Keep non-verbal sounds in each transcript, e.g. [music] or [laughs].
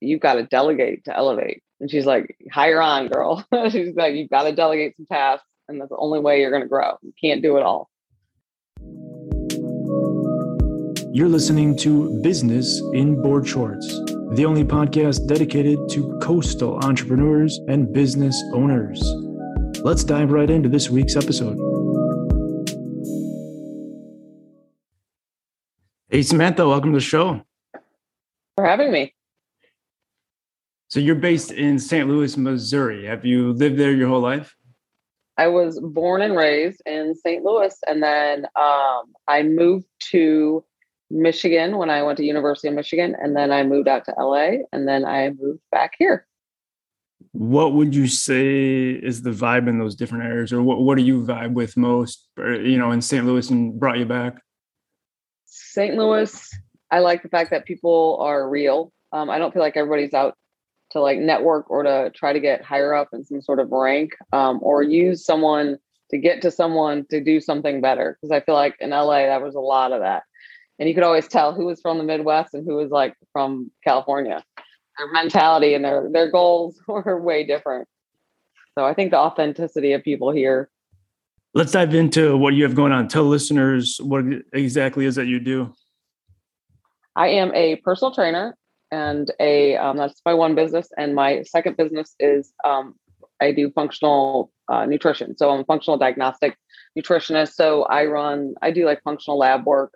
you've got to delegate to elevate. And she's like, hire on, girl. [laughs] she's like, you've got to delegate some tasks. And that's the only way you're going to grow. You can't do it all. You're listening to Business in Board Shorts, the only podcast dedicated to coastal entrepreneurs and business owners. Let's dive right into this week's episode. Hey, Samantha, welcome to the show. For having me. So you're based in St. Louis, Missouri. Have you lived there your whole life? I was born and raised in St. Louis, and then um, I moved to Michigan when I went to University of Michigan, and then I moved out to LA, and then I moved back here. What would you say is the vibe in those different areas, or what, what do you vibe with most? You know, in St. Louis and brought you back. St. Louis, I like the fact that people are real. Um, I don't feel like everybody's out to like network or to try to get higher up in some sort of rank um, or use someone to get to someone to do something better. Because I feel like in LA, that was a lot of that. And you could always tell who was from the Midwest and who was like from California. Their mentality and their their goals [laughs] were way different. So I think the authenticity of people here. Let's dive into what you have going on. Tell listeners what exactly is that you do. I am a personal trainer and a um, that's my one business and my second business is um, i do functional uh, nutrition. So i'm a functional diagnostic nutritionist. So i run i do like functional lab work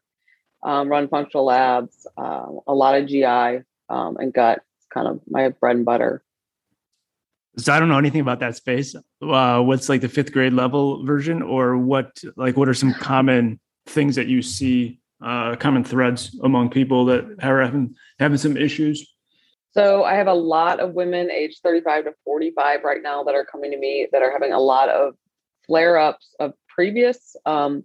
um, run functional labs uh, a lot of gi um, and gut. It's kind of my bread and butter. So i don't know anything about that space. Uh, what's like the fifth grade level version or what like what are some common things that you see uh, common threads among people that are having having some issues? So I have a lot of women aged 35 to 45 right now that are coming to me that are having a lot of flare-ups of previous um,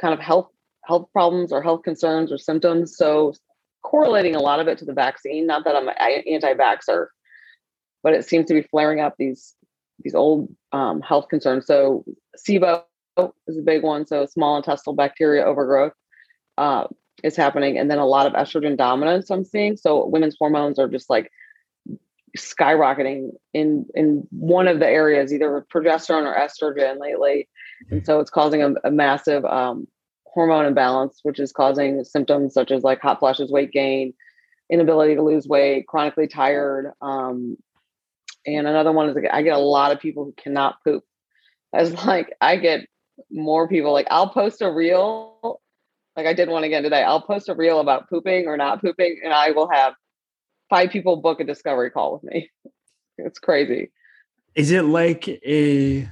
kind of health health problems or health concerns or symptoms. So correlating a lot of it to the vaccine. Not that I'm an anti-vaxxer, but it seems to be flaring up these these old um, health concerns. So SIBO is a big one. So small intestinal bacteria overgrowth uh, is happening, and then a lot of estrogen dominance I'm seeing. So women's hormones are just like skyrocketing in in one of the areas, either progesterone or estrogen lately, and so it's causing a, a massive um, hormone imbalance, which is causing symptoms such as like hot flashes, weight gain, inability to lose weight, chronically tired. Um, and another one is I get a lot of people who cannot poop. As [laughs] like I get more people like I'll post a reel like I did one again today. I'll post a reel about pooping or not pooping, and I will have five people book a discovery call with me. [laughs] It's crazy. Is it like a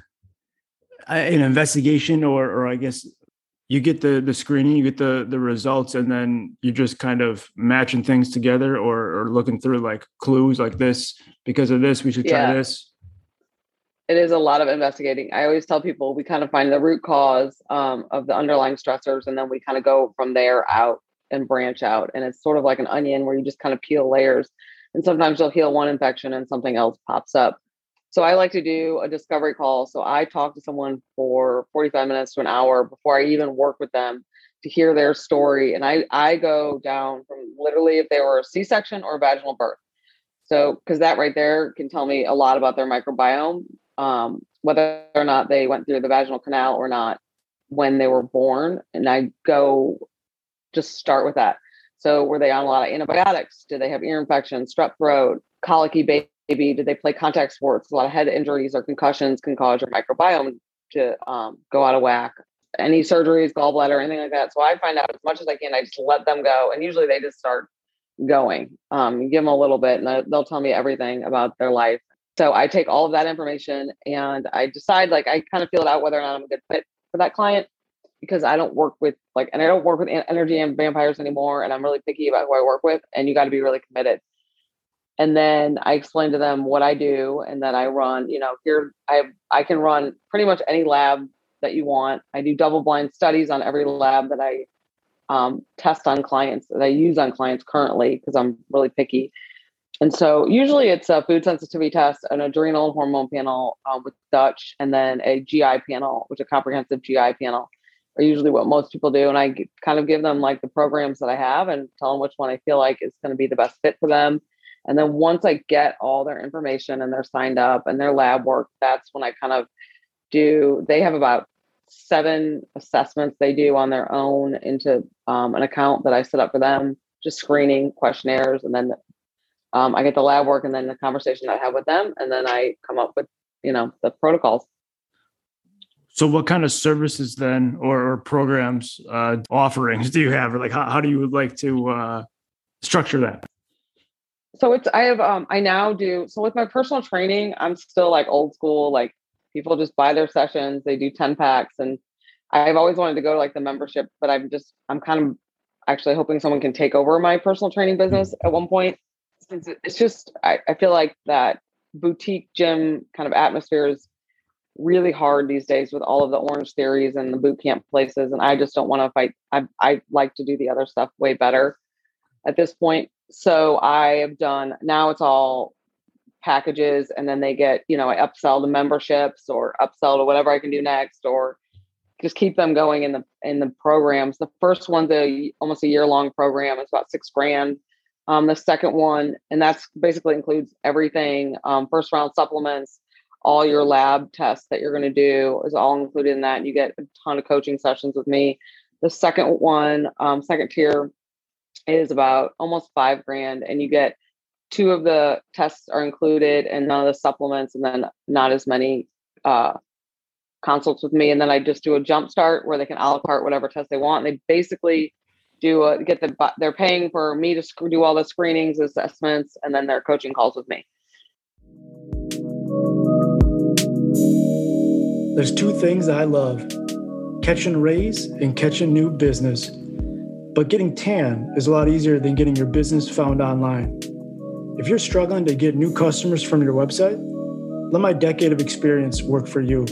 an investigation, or or I guess you get the the screening, you get the the results, and then you're just kind of matching things together, or or looking through like clues like this because of this, we should try yeah. this it is a lot of investigating. I always tell people we kind of find the root cause um, of the underlying stressors, and then we kind of go from there out and branch out. And it's sort of like an onion where you just kind of peel layers. And sometimes you'll heal one infection and something else pops up. So I like to do a discovery call. So I talk to someone for 45 minutes to an hour before I even work with them to hear their story. And I I go down from literally if they were a C-section or a vaginal birth. So because that right there can tell me a lot about their microbiome um, whether or not they went through the vaginal canal or not when they were born. And I go just start with that. So were they on a lot of antibiotics? Did they have ear infections, strep throat, colicky baby? Did they play contact sports? A lot of head injuries or concussions can cause your microbiome to um, go out of whack. Any surgeries, gallbladder, anything like that. So I find out as much as I can. I just let them go, and usually they just start going. Um, give them a little bit, and they'll tell me everything about their life so I take all of that information and I decide, like, I kind of feel it out whether or not I'm a good fit for that client because I don't work with like, and I don't work with energy and vampires anymore. And I'm really picky about who I work with. And you got to be really committed. And then I explain to them what I do and that I run, you know, here I I can run pretty much any lab that you want. I do double blind studies on every lab that I um, test on clients that I use on clients currently because I'm really picky. And so usually it's a food sensitivity test, an adrenal hormone panel um, with Dutch, and then a GI panel, which is a comprehensive GI panel, are usually what most people do. And I kind of give them like the programs that I have and tell them which one I feel like is going to be the best fit for them. And then once I get all their information and they're signed up and their lab work, that's when I kind of do. They have about seven assessments they do on their own into um, an account that I set up for them, just screening questionnaires, and then um, I get the lab work and then the conversation I have with them, and then I come up with you know the protocols. So, what kind of services then, or, or programs, uh, offerings [laughs] do you have, or like how, how do you like to uh, structure that? So it's I have um I now do so with my personal training, I'm still like old school, like people just buy their sessions, they do 10 packs and I've always wanted to go to like the membership, but I'm just I'm kind of actually hoping someone can take over my personal training business at one point. Since it's just I, I feel like that boutique gym kind of atmosphere is really hard these days with all of the Orangetheories and the boot camp places. And I just don't want to fight. I I like to do the other stuff way better at this point. So I have done now it's all packages and then they get, you know, I upsell the memberships or upsell to whatever I can do next or just keep them going in the in the programs. The first one's a almost a year long program. It's about six grand. Um, the second one, and that's basically includes everything. Um, first round supplements, all your lab tests that you're going to do is all included in that. And you get a ton of coaching sessions with me. The second one, um, second tier, is about almost five grand, and you get two of the tests are included and none of the supplements, and then not as many uh, consults with me. And then I just do a jump start where they can a la carte whatever test they want. And they basically do a, get the they're paying for me to sc- do all the screenings, assessments, and then their coaching calls with me. There's two things I love catching rays and catching new business. But getting tan is a lot easier than getting your business found online. If you're struggling to get new customers from your website, let my decade of experience work for you.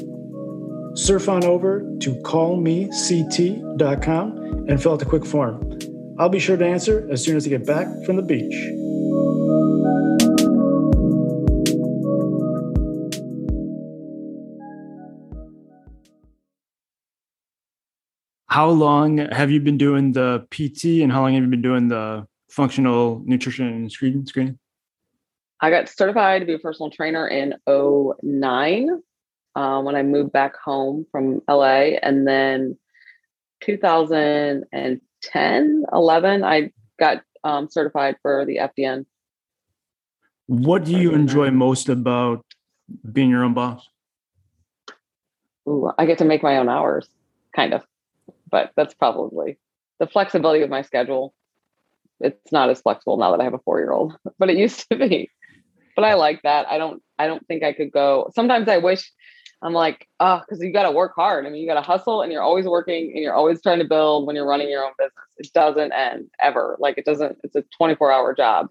Surf on over to callmect.com and fill out the quick form. I'll be sure to answer as soon as I get back from the beach. How long have you been doing the PT and how long have you been doing the functional nutrition and screening? I got certified to be a personal trainer in 09 uh, when I moved back home from LA. And then 2010, 11, I got um, certified for the FDN. What do you enjoy most about being your own boss? Ooh, I get to make my own hours, kind of. But that's probably the flexibility of my schedule. It's not as flexible now that I have a four year old, [laughs] but it used to be but I like that. I don't I don't think I could go. Sometimes I wish I'm like, oh, because you got to work hard. I mean, you got to hustle and you're always working and you're always trying to build when you're running your own business. It doesn't end ever. Like it doesn't, it's a 24 hour job.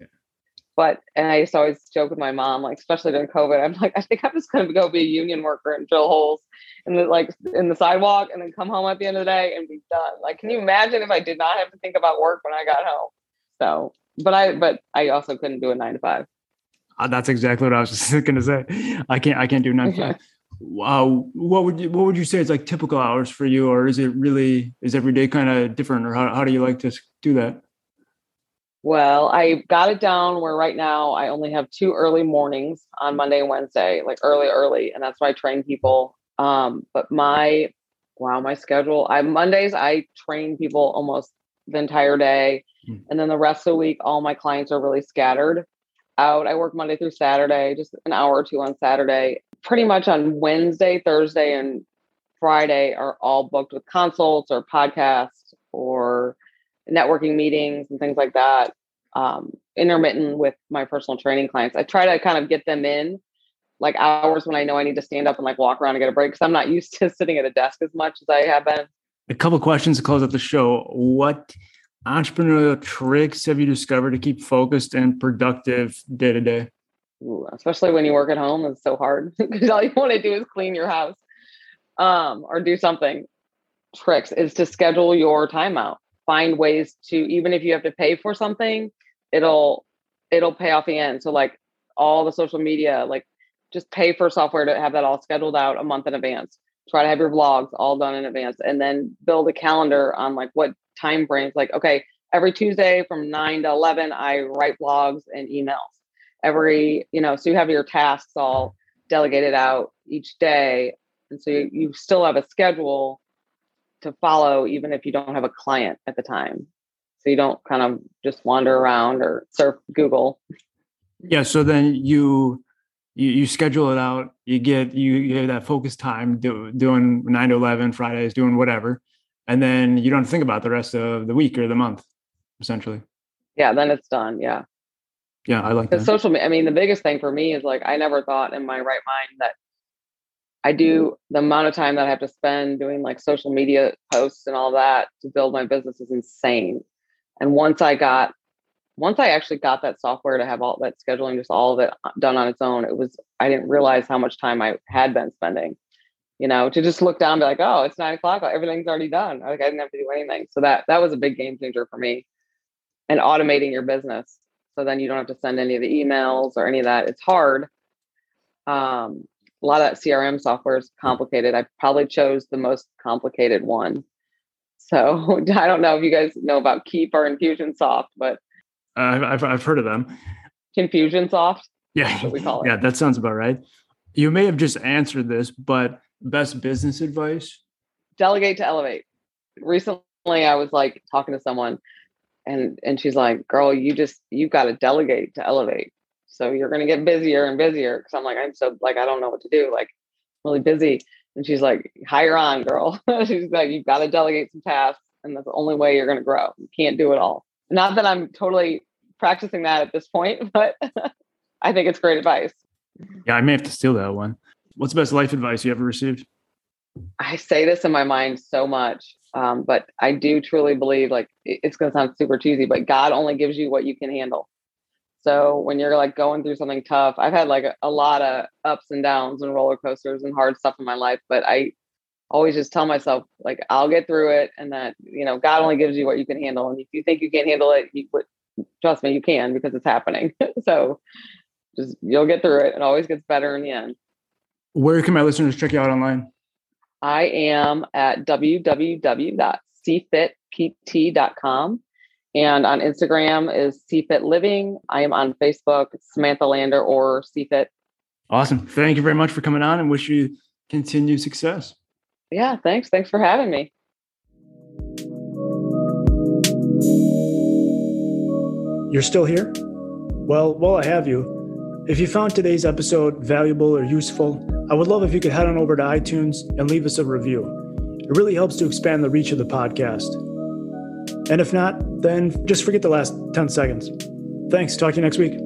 But, and I used to always joke with my mom, like, especially during COVID, I'm like, I think I'm just going to go be a union worker and drill holes in the, like, in the sidewalk and then come home at the end of the day and be done. Like, can you imagine if I did not have to think about work when I got home? So, but I, but I also couldn't do a nine to five. Uh, that's exactly what I was [laughs] just going to say. I can't. I can't do nine. Yeah. [laughs] Wow. What would you What would you say is like typical hours for you, or is it really is every day kind of different, or how how do you like to do that? Well, I got it down where right now I only have two early mornings on Monday and Wednesday, like early, early, and that's why I train people. Um, but my wow, my schedule. I Mondays I train people almost the entire day, hmm. and then the rest of the week, all my clients are really scattered out. I work Monday through Saturday, just an hour or two on Saturday. Pretty much on Wednesday, Thursday, and Friday are all booked with consults or podcasts or networking meetings and things like that. Um, intermittent with my personal training clients. I try to kind of get them in like hours when I know I need to stand up and like walk around and get a break because I'm not [laughs] used to sitting at a desk as much as I have been. A couple questions to close out the show. What entrepreneurial tricks have you discovered to keep focused and productive day to day? Especially when you work at home, it's so hard [laughs] because all you want to do is clean your house um, or do something. Tricks is to schedule your time out. Find ways to even if you have to pay for something, it'll it'll pay off the end. So like all the social media, like just pay for software to have that all scheduled out a month in advance. Try to have your vlogs all done in advance, and then build a calendar on like what time frames like okay every tuesday from 9 to 11 i write blogs and emails every, you know, so you have your tasks all delegated out each day. And so you, you still have a schedule to follow, even if you don't have a client at the time. So you don't kind of just wander around or surf Google. Yeah. So then you you, you schedule it out. You get you get that focus time do, doing nine to eleven Fridays, doing whatever, and then you don't think about the rest of the week or the month, essentially. Yeah, then it's done. Yeah. Yeah, I like that. Social. media, I mean, the biggest thing for me is like I never thought in my right mind that I do the amount of time that I have to spend doing like social media posts and all that to build my business is insane. And once I got once I actually got that software to have all that scheduling, just all of it uh, done on its own, it was, I didn't realize how much time I had been spending, you know, to just look down and be like, oh, it's nine o'clock. Everything's already done. Like I didn't have to do anything. So that, that was a big game changer for me and automating your business. So then you don't have to send any of the emails or any of that. It's hard. Um, a lot of that CRM software is complicated. I probably chose the most complicated one. So [laughs] I don't know if you guys know about Keap or Infusionsoft, but uh, I've, I've heard of them. Infusionsoft. Yeah, we call it. Yeah, that sounds about right. You may have just answered this, but best business advice? Delegate to elevate. Recently, I was like talking to someone, and and she's like, "Girl, you just you've got to delegate to elevate. So you're going to get busier and busier." Because I'm like, I'm so like I don't know what to do. Like, really busy. And she's like, "Hire on, girl." [laughs] she's like, "You've got to delegate some tasks, and that's the only way you're going to grow. You can't do it all." Not that I'm totally practicing that at this point, [laughs] but I think it's great advice. Yeah, I may have to steal that one. What's the best life advice you ever received? I say this in my mind so much, um, but I do truly believe like it's going to sound super cheesy, but God only gives you what you can handle. So when you're like going through something tough, I've had like a, a lot of ups and downs and roller coasters and hard stuff in my life, but I always just tell myself like I'll get through it, and that you know God only gives you what you can handle, and if you think you can't handle it, you, trust me, you can because it's happening. [laughs] so just you'll get through it. It always gets better in the end. Where can my listeners check you out online? I am at www.cfitpt.com. And on Instagram is CFIT Living. I am on Facebook, Samantha Lander or CFIT. Awesome. Thank you very much for coming on and wish you continued success. Yeah, thanks. Thanks for having me. You're still here? Well, while I have you, if you found today's episode valuable or useful, I would love if you could head on over to iTunes and leave us a review. It really helps to expand the reach of the podcast. And if not, then just forget the last 10 seconds. Thanks. Talk to you next week.